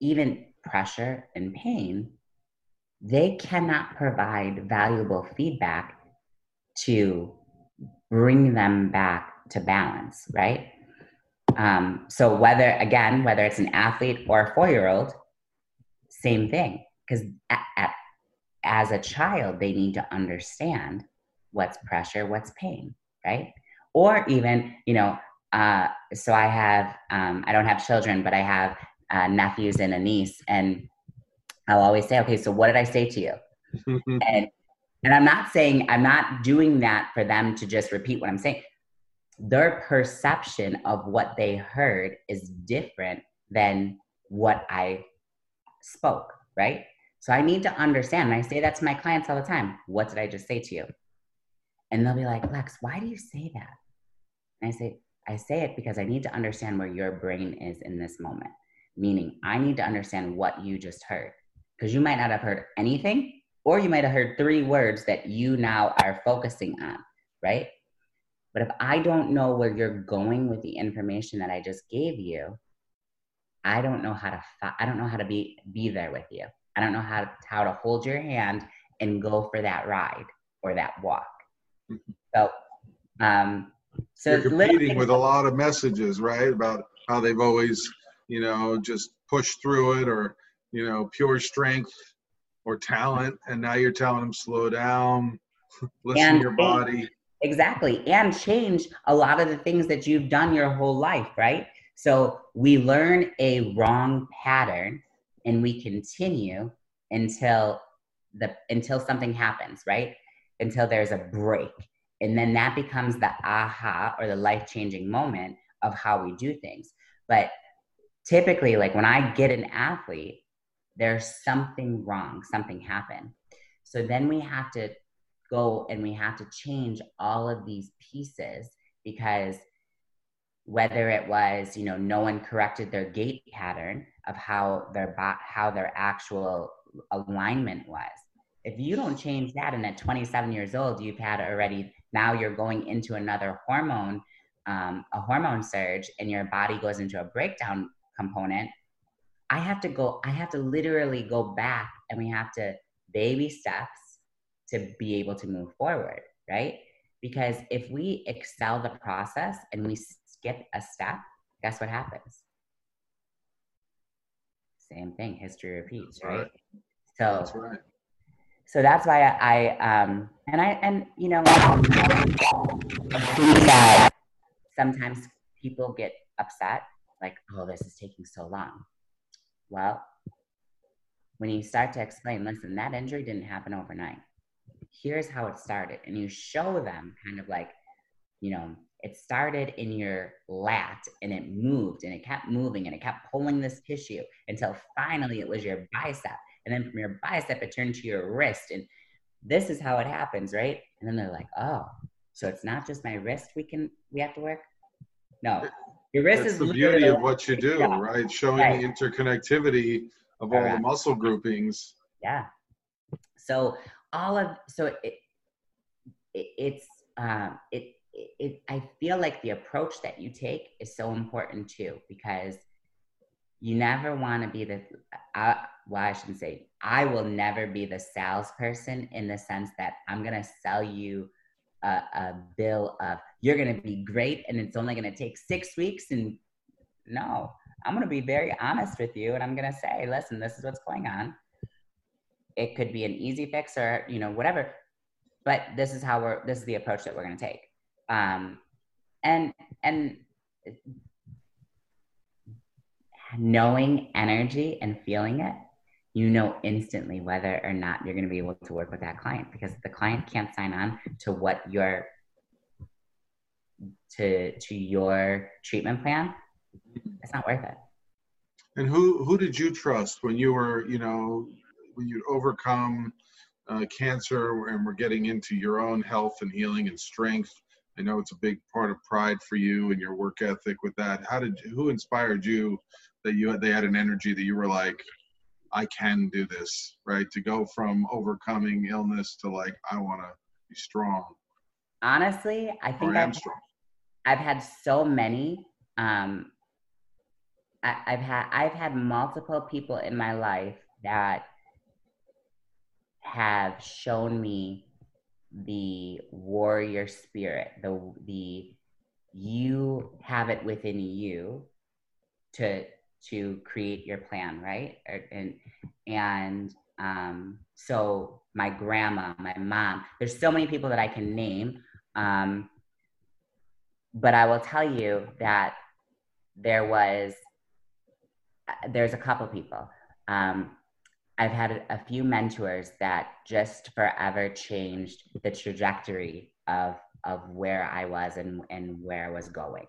even pressure and pain they cannot provide valuable feedback to bring them back to balance, right? Um, so whether again, whether it's an athlete or a four-year-old, same thing. Because as a child, they need to understand what's pressure, what's pain, right? Or even, you know, uh, so I have, um, I don't have children, but I have uh, nephews and a niece, and I'll always say, okay, so what did I say to you? and and I'm not saying I'm not doing that for them to just repeat what I'm saying. Their perception of what they heard is different than what I spoke, right? So I need to understand. And I say that to my clients all the time. What did I just say to you? And they'll be like, Lex, why do you say that? And I say, I say it because I need to understand where your brain is in this moment. Meaning, I need to understand what you just heard. Because you might not have heard anything, or you might have heard three words that you now are focusing on, right? But if I don't know where you're going with the information that I just gave you, I don't know how to I don't know how to be be there with you. I don't know how to, how to hold your hand and go for that ride or that walk. So, um, so you're competing with a lot of messages, right? About how they've always, you know, just pushed through it, or you know, pure strength or talent and now you're telling them slow down listen and to your body. Exactly and change a lot of the things that you've done your whole life right? So we learn a wrong pattern and we continue until the until something happens right? Until there's a break and then that becomes the aha or the life changing moment of how we do things. But typically like when i get an athlete there's something wrong, something happened. So then we have to go and we have to change all of these pieces because whether it was you know no one corrected their gait pattern of how their how their actual alignment was if you don't change that and at 27 years old you've had already now you're going into another hormone um, a hormone surge and your body goes into a breakdown component I have to go, I have to literally go back and we have to baby steps to be able to move forward, right? Because if we excel the process and we skip a step, guess what happens? Same thing, history repeats, right? right. So that's right. So that's why I, I um and I and you know sometimes people get upset like oh this is taking so long well, when you start to explain, listen, that injury didn't happen overnight. Here's how it started. And you show them kind of like, you know, it started in your lat and it moved and it kept moving and it kept pulling this tissue until finally it was your bicep. And then from your bicep, it turned to your wrist. And this is how it happens, right? And then they're like, oh, so it's not just my wrist we can we have to work? No, your wrist That's is the beauty of what you do, yeah. right? Showing right. the interconnectivity of all the muscle groupings. Yeah. So all of so it, it it's um it, it it I feel like the approach that you take is so important too because you never want to be the I, well i shouldn't say i will never be the salesperson in the sense that i'm going to sell you a, a bill of you're going to be great and it's only going to take six weeks and no i'm going to be very honest with you and i'm going to say listen this is what's going on. It could be an easy fix or you know whatever but this is how we're this is the approach that we're going to take. Um, and and knowing energy and feeling it you know instantly whether or not you're going to be able to work with that client because the client can't sign on to what you're to to your treatment plan, it's not worth it. And who who did you trust when you were, you know, when you overcome uh, cancer and we're getting into your own health and healing and strength? I know it's a big part of pride for you and your work ethic with that. How did who inspired you that you they had an energy that you were like, I can do this, right? To go from overcoming illness to like I want to be strong. Honestly, I think I am I've, had so many. Um, I, I've had I've had multiple people in my life that have shown me the warrior spirit, the the you have it within you to to create your plan, right? And and um, so my grandma, my mom, there's so many people that I can name. Um, but I will tell you that there was there's a couple people. Um, I've had a few mentors that just forever changed the trajectory of of where I was and and where I was going.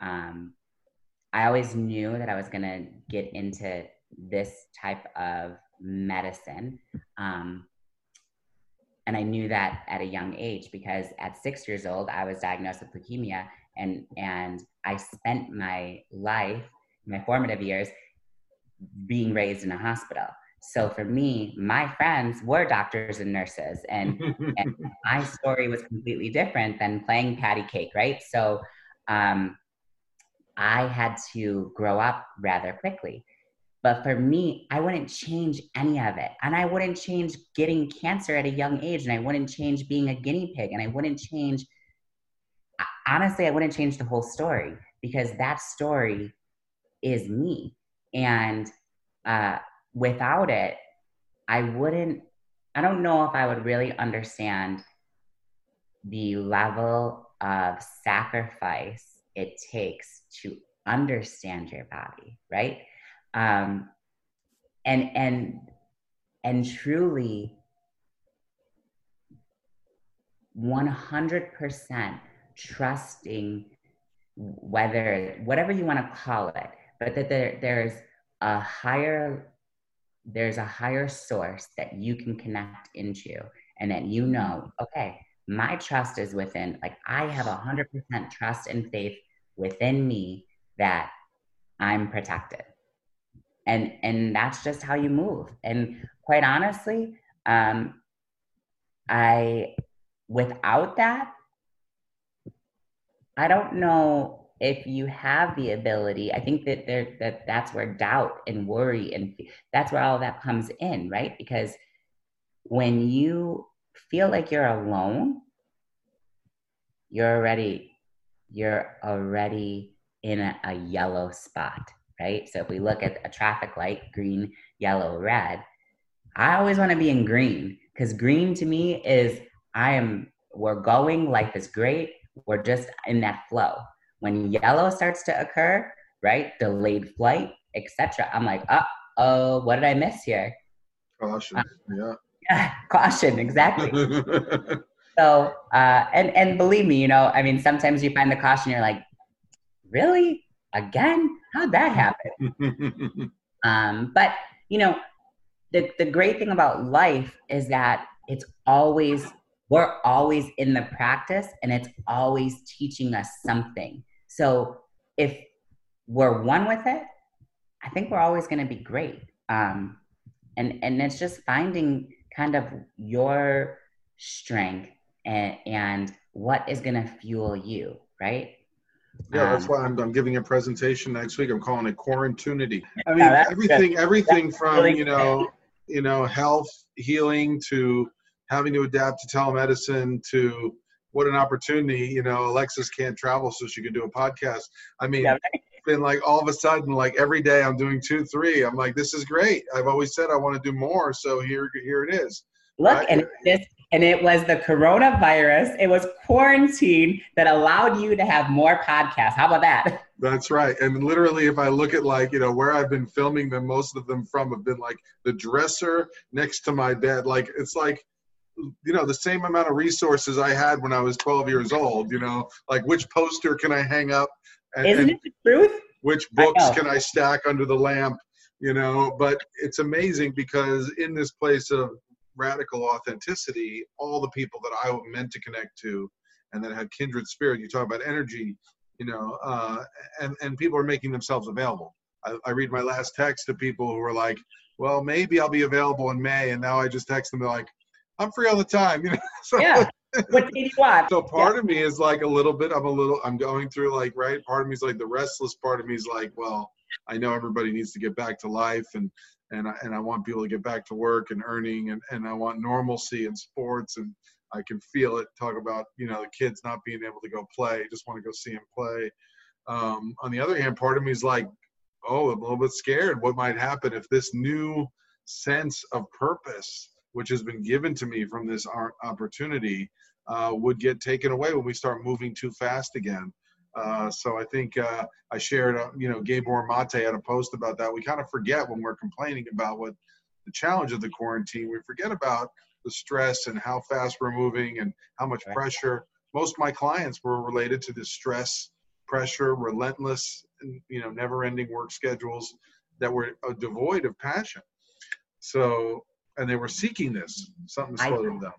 Um, I always knew that I was gonna get into this type of medicine. Um, and I knew that at a young age because at six years old, I was diagnosed with leukemia, and and I spent my life, my formative years, being raised in a hospital. So for me, my friends were doctors and nurses, and my story was completely different than playing patty cake, right? So um, I had to grow up rather quickly. But for me, I wouldn't change any of it. And I wouldn't change getting cancer at a young age. And I wouldn't change being a guinea pig. And I wouldn't change, honestly, I wouldn't change the whole story because that story is me. And uh, without it, I wouldn't, I don't know if I would really understand the level of sacrifice it takes to understand your body, right? Um, and and and truly 100% trusting whether whatever you want to call it but that there, there's a higher there's a higher source that you can connect into and that you know okay my trust is within like i have a 100% trust and faith within me that i'm protected. And and that's just how you move. And quite honestly um i without that i don't know if you have the ability i think that there that that's where doubt and worry and that's where all that comes in right? Because when you feel like you're alone you're already you're already in a, a yellow spot right? So if we look at a traffic light green yellow red i always want to be in green because green to me is i am we're going life is great we're just in that flow when yellow starts to occur, right, delayed flight, etc., I'm like, uh oh, what did I miss here? Caution. Yeah. Yeah, caution, exactly. so, uh, and and believe me, you know, I mean, sometimes you find the caution, you're like, really, again, how'd that happen? um, but you know, the the great thing about life is that it's always we're always in the practice and it's always teaching us something. So if we're one with it, I think we're always going to be great. Um, and and it's just finding kind of your strength and, and what is going to fuel you, right? Yeah, that's Um, why I'm, I'm giving a presentation next week. I'm calling it quarantunity. I mean, that's everything, everything from really you know, you know, health, healing to having to adapt to telemedicine to what an opportunity. You know, Alexis can't travel, so she can do a podcast. I mean, Yeah, been like all of a sudden, like every day I'm doing two, three. I'm like, this is great. I've always said I want to do more, so here, here it is. Look, Right. and this and it was the coronavirus. It was quarantine that allowed you to have more podcasts. How about that? That's right. And literally, if I look at like, you know, where I've been filming them, most of them from have been like the dresser next to my bed. Like, it's like, you know the same amount of resources I had when I was 12 years old. You know, like which poster can I hang up, and, Isn't it the truth? Which books I can I stack under the lamp? You know, but it's amazing because in this place of radical authenticity, all the people that I meant to connect to, and that had kindred spirit. You talk about energy, you know, uh, and and people are making themselves available. I, I read my last text to people who are like, "Well, maybe I'll be available in May," and now I just text them like, "I'm free all the time," you know. so, yeah. What do you want? So part yeah. of me is like a little bit. I'm a little. I'm going through like right. Part of me is like the restless part of me is like, well, I know everybody needs to get back to life and and I, and I want people to get back to work and earning and, and I want normalcy in sports and I can feel it. Talk about you know the kids not being able to go play, just want to go see them play. Um, on the other hand, part of me is like, oh, I'm a little bit scared. What might happen if this new sense of purpose, which has been given to me from this opportunity, uh, would get taken away when we start moving too fast again. Uh, so I think uh, I shared, uh, you know, Gabor Mate had a post about that. We kind of forget when we're complaining about what the challenge of the quarantine. We forget about the stress and how fast we're moving and how much pressure. Most of my clients were related to the stress, pressure, relentless, you know, never-ending work schedules that were uh, devoid of passion. So, and they were seeking this something to slow them down.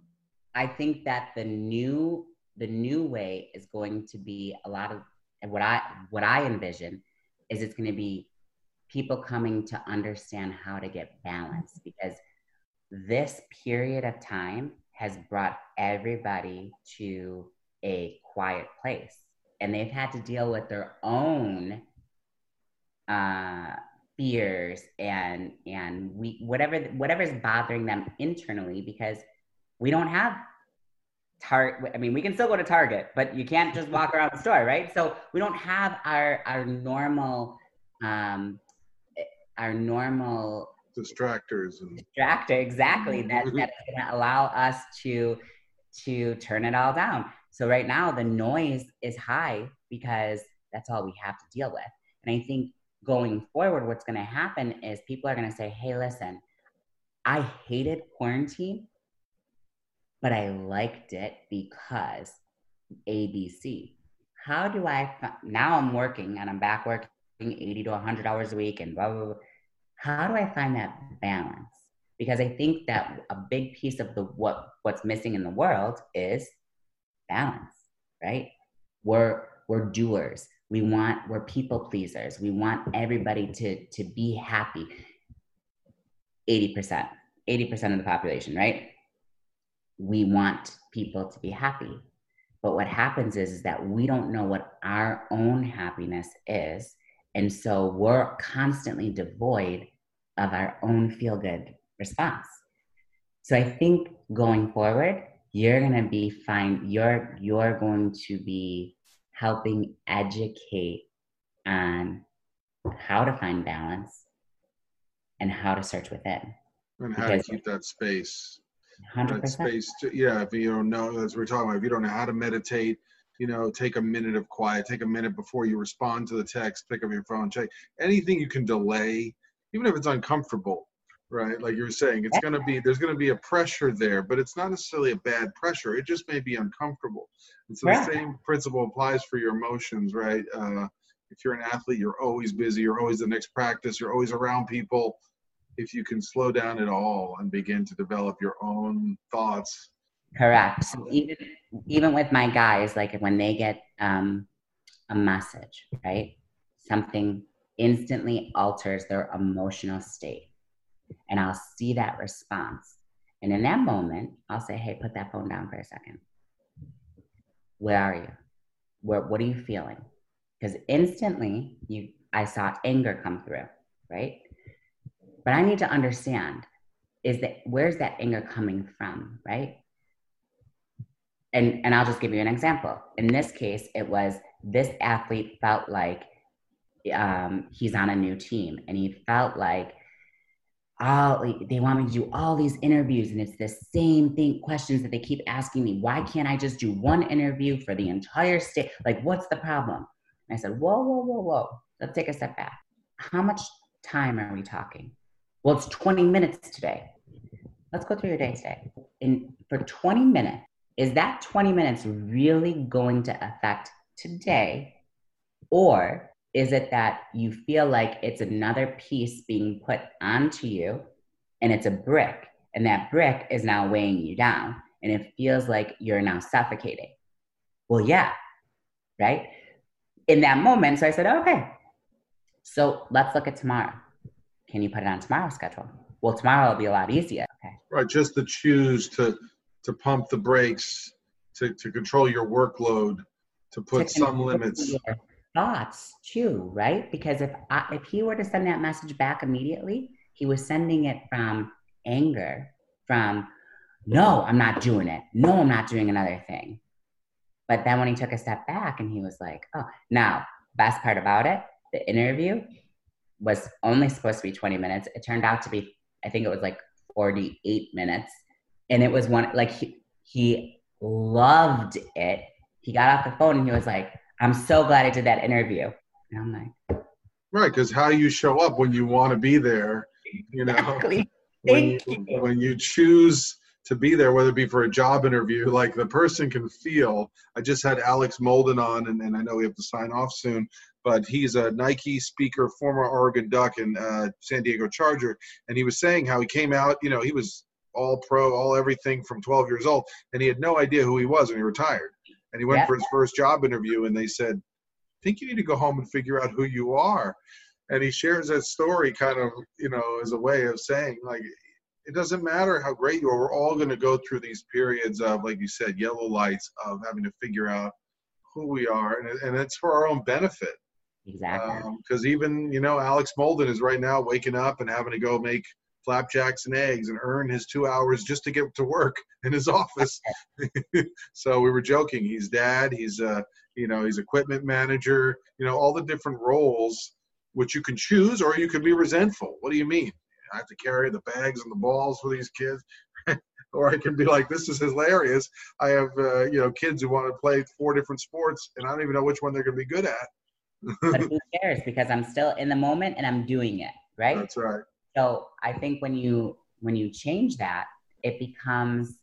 I think that the new the new way is going to be a lot of what I what I envision is it's going to be people coming to understand how to get balance because this period of time has brought everybody to a quiet place and they've had to deal with their own uh, fears and and we whatever whatever's bothering them internally because we don't have Target. I mean, we can still go to Target, but you can't just walk around the store, right? So we don't have our our normal, um, our normal distractors and distractor exactly that mm-hmm. that's going to allow us to to turn it all down. So right now the noise is high because that's all we have to deal with. And I think going forward, what's going to happen is people are going to say, "Hey, listen, I hated quarantine." but I liked it because ABC. How do I, now I'm working and I'm back working 80 to 100 hours a week and blah, blah, blah. How do I find that balance? Because I think that a big piece of the what what's missing in the world is balance, right? We're we're doers. We want we're people pleasers. We want everybody to to be happy. 80%, 80% of the population, right? we want people to be happy. But what happens is, is that we don't know what our own happiness is. And so we're constantly devoid of our own feel good response. So I think going forward, you're going to be fine. You're, you're going to be helping educate on how to find balance and how to search within. And how because to keep that space 100%. that space to, yeah if you don't know as we're talking about if you don't know how to meditate you know take a minute of quiet take a minute before you respond to the text pick up your phone check anything you can delay even if it's uncomfortable right like you were saying it's going to be there's going to be a pressure there but it's not necessarily a bad pressure it just may be uncomfortable and so the same principle applies for your emotions right uh, if you're an athlete you're always busy you're always the next practice you're always around people if you can slow down at all and begin to develop your own thoughts. Correct. So even even with my guys, like when they get um, a message, right? Something instantly alters their emotional state. And I'll see that response. And in that moment, I'll say, hey, put that phone down for a second. Where are you? Where, what are you feeling? Because instantly you I saw anger come through, right? But I need to understand is that where's that anger coming from, right? And and I'll just give you an example. In this case, it was this athlete felt like um, he's on a new team, and he felt like all they want me to do all these interviews, and it's the same thing questions that they keep asking me. Why can't I just do one interview for the entire state? Like, what's the problem? And I said, whoa, whoa, whoa, whoa. Let's take a step back. How much time are we talking? Well, it's 20 minutes today. let's go through your day today. and for 20 minutes, is that 20 minutes really going to affect today? Or is it that you feel like it's another piece being put onto you and it's a brick, and that brick is now weighing you down, and it feels like you're now suffocating? Well, yeah, right? In that moment, so I said, oh, okay, so let's look at tomorrow. Can you put it on tomorrow's schedule? Well, tomorrow will be a lot easier. Okay. Right, just to choose to to pump the brakes, to, to control your workload, to put To some limits. your Thoughts too, right? Because if I, if he were to send that message back immediately, he was sending it from anger, from no, I'm not doing it. No, I'm not doing another thing. But then when he took a step back and he was like, oh, now best part about it, the interview was only supposed to be 20 minutes. It turned out to be, I think it was like 48 minutes. And it was one, like, he, he loved it. He got off the phone and he was like, I'm so glad I did that interview. And I'm like, Right, because how you show up when you want to be there, you know, exactly. when you, you. when you choose to be there, whether it be for a job interview, like the person can feel. I just had Alex Molden on, and, and I know we have to sign off soon, but he's a Nike speaker, former Oregon Duck and uh, San Diego Charger, and he was saying how he came out, you know, he was all pro, all everything from 12 years old, and he had no idea who he was when he retired. And he went Yeah. for his first job interview, and they said, I think you need to go home and figure out who you are. And he shares that story kind of, you know, as a way of saying, like, it doesn't matter how great you are. We're all going to go through these periods of, like you said, yellow lights of having to figure out who we are, and, and it's for our own benefit. Exactly. Um, because even you know, Alex Molden is right now waking up and having to go make flapjacks and eggs and earn his two hours just to get to work in his office. so we were joking. He's dad. He's uh, you know, he's equipment manager. You know, all the different roles which you can choose, or you can be resentful. What do you mean? I have to carry the bags and the balls for these kids. or I can be like, this is hilarious. I have, uh, you know, kids who want to play four different sports, and I don't even know which one they're going to be good at. but who cares? Because I'm still in the moment and I'm doing it, right? That's right. So I think when you when you change that, it becomes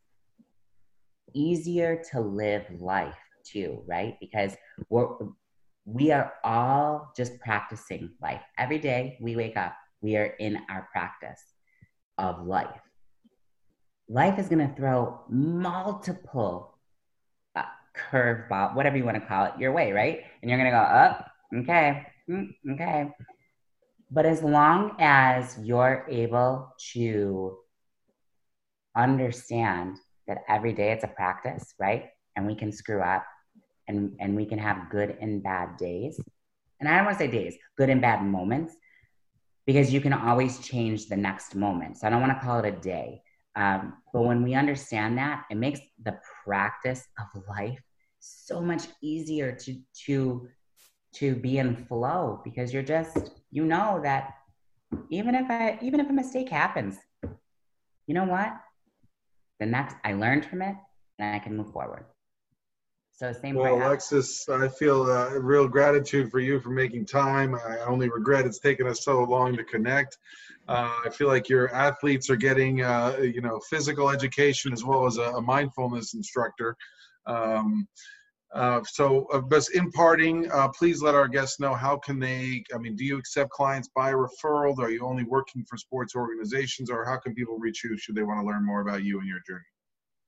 easier to live life too, right? Because we're we are all just practicing life. Every day we wake up, we are in our practice of life. Life is going to throw multiple uh, curveball, whatever you want to call it, your way, right? And you're going to go, up, okay, mm, okay. But as long as you're able to understand that every day it's a practice, right? And we can screw up and, and we can have good and bad days. And I don't want to say days, good and bad moments, because you can always change the next moment. So I don't want to call it a day. Um, but when we understand that, it makes the practice of life so much easier to to to be in flow because you're just you know that even if I even if a mistake happens, you know what? The next I learned from it and I can move forward. So same Well, Alexis, I feel uh, real gratitude for you for making time. I only regret it's taken us so long to connect. Uh, I feel like your athletes are getting, uh, you know, physical education as well as a, a mindfulness instructor. Um, uh, so, uh, but imparting, uh, please let our guests know how can they. I mean, do you accept clients by referral? Are you only working for sports organizations, or how can people reach you should they want to learn more about you and your journey?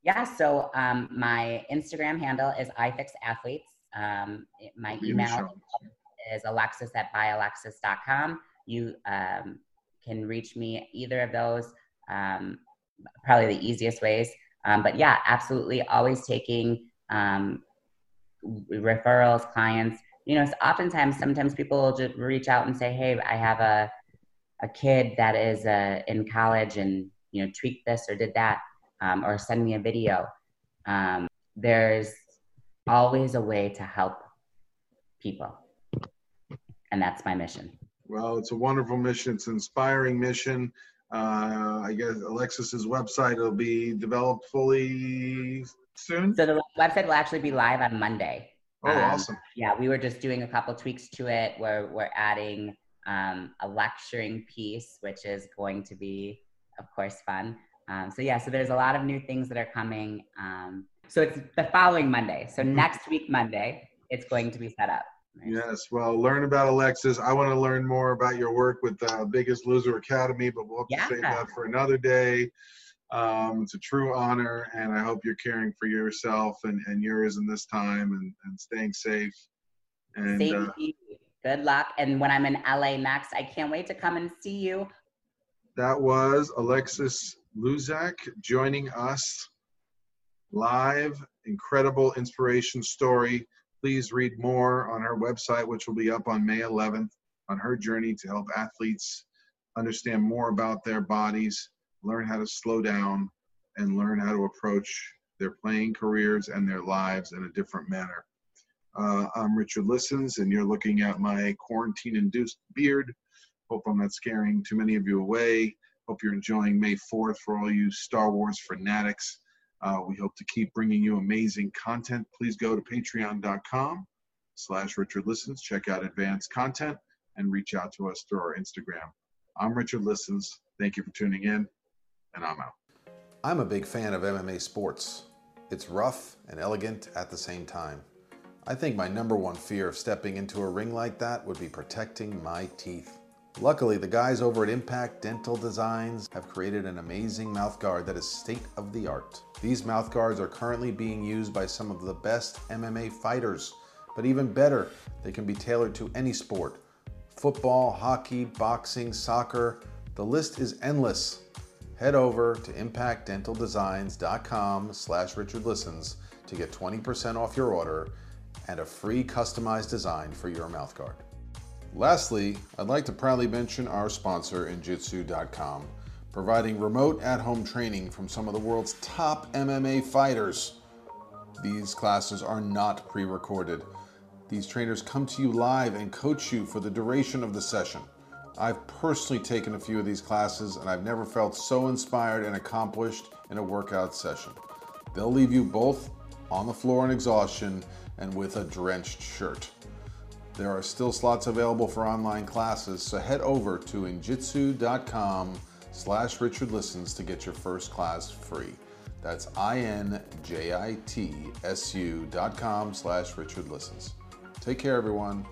Yeah, so um, my Instagram handle is ifixathletes. Um, my in email is alexis at byalexis.com. You um, can reach me either of those, um, probably the easiest ways. Um, but yeah, absolutely, always taking um, referrals, clients. You know, oftentimes, sometimes people will just reach out and say, "Hey, I have a a kid that is uh, in college and you know tweaked this or did that, um, or send me a video." Um, there's always a way to help people, and that's my mission. Well, it's a wonderful mission. It's an inspiring mission. Uh, I guess Alexis's website will be developed fully soon. So the website will actually be live on Monday. Oh, Um, awesome. Yeah, we were just doing a couple tweaks to it where we're adding um, a lecturing piece, which is going to be, of course, fun. Um, so yeah, so there's a lot of new things that are coming. Um, so it's the following Monday. So Mhm. next week Monday, it's going to be set up. right? Yes, well, learn about Alexis. I want to learn more about your work with uh, Biggest Loser Academy, but we'll have to save that for another day. Um, it's a true honor, and I hope you're caring for yourself and, and yours in this time and, and staying safe. And uh. Good luck. And when I'm in LA next, I can't wait to come and see you. that was Alexis Luzak joining us live. Incredible inspiration story. Please read more on her website, which will be up on May 11th, on her journey to help athletes understand more about their bodies, learn how to slow down, and learn how to approach their playing careers and their lives in a different manner. Uh, I'm Richard Listens, and you're looking at my quarantine induced beard. Hope I'm not scaring too many of you away. Hope you're enjoying May 4th for all you Star Wars fanatics. Uh, we hope to keep bringing you amazing content. Please go to patreon.com slash Richard Listens. Check out advanced content and reach out to us through our Instagram. I'm Richard Listens. Thank you for tuning in, and I'm out. I'm a big fan of MMA sports. It's rough and elegant at the same time. I think my number one fear of stepping into a ring like that would be protecting my teeth. Luckily, the guys over at Impact Dental Designs have created an amazing mouthguard that is state of the art. These mouthguards are currently being used by some of the best MMA fighters, but even better, they can be tailored to any sport football, hockey, boxing, soccer. The list is endless. Head over to impactdentaldesigns.com slash richardlistens to get 20% off your order and a free customized design for your mouthguard. Lastly, I'd like to proudly mention our sponsor, Injitsu.com, providing remote at-home training from some of the world's top MMA fighters. These classes are not pre-recorded. These trainers come to you live and coach you for the duration of the session. I've personally taken a few of these classes and I've never felt so inspired and accomplished in a workout session. They'll leave you both on the floor in exhaustion and with a drenched shirt. There are still slots available for online classes, so head over to injitsu.com slash richardlistens to get your first class free. That's I-N-J-I-T-S-U dot com slash richardlistens. Take care, everyone.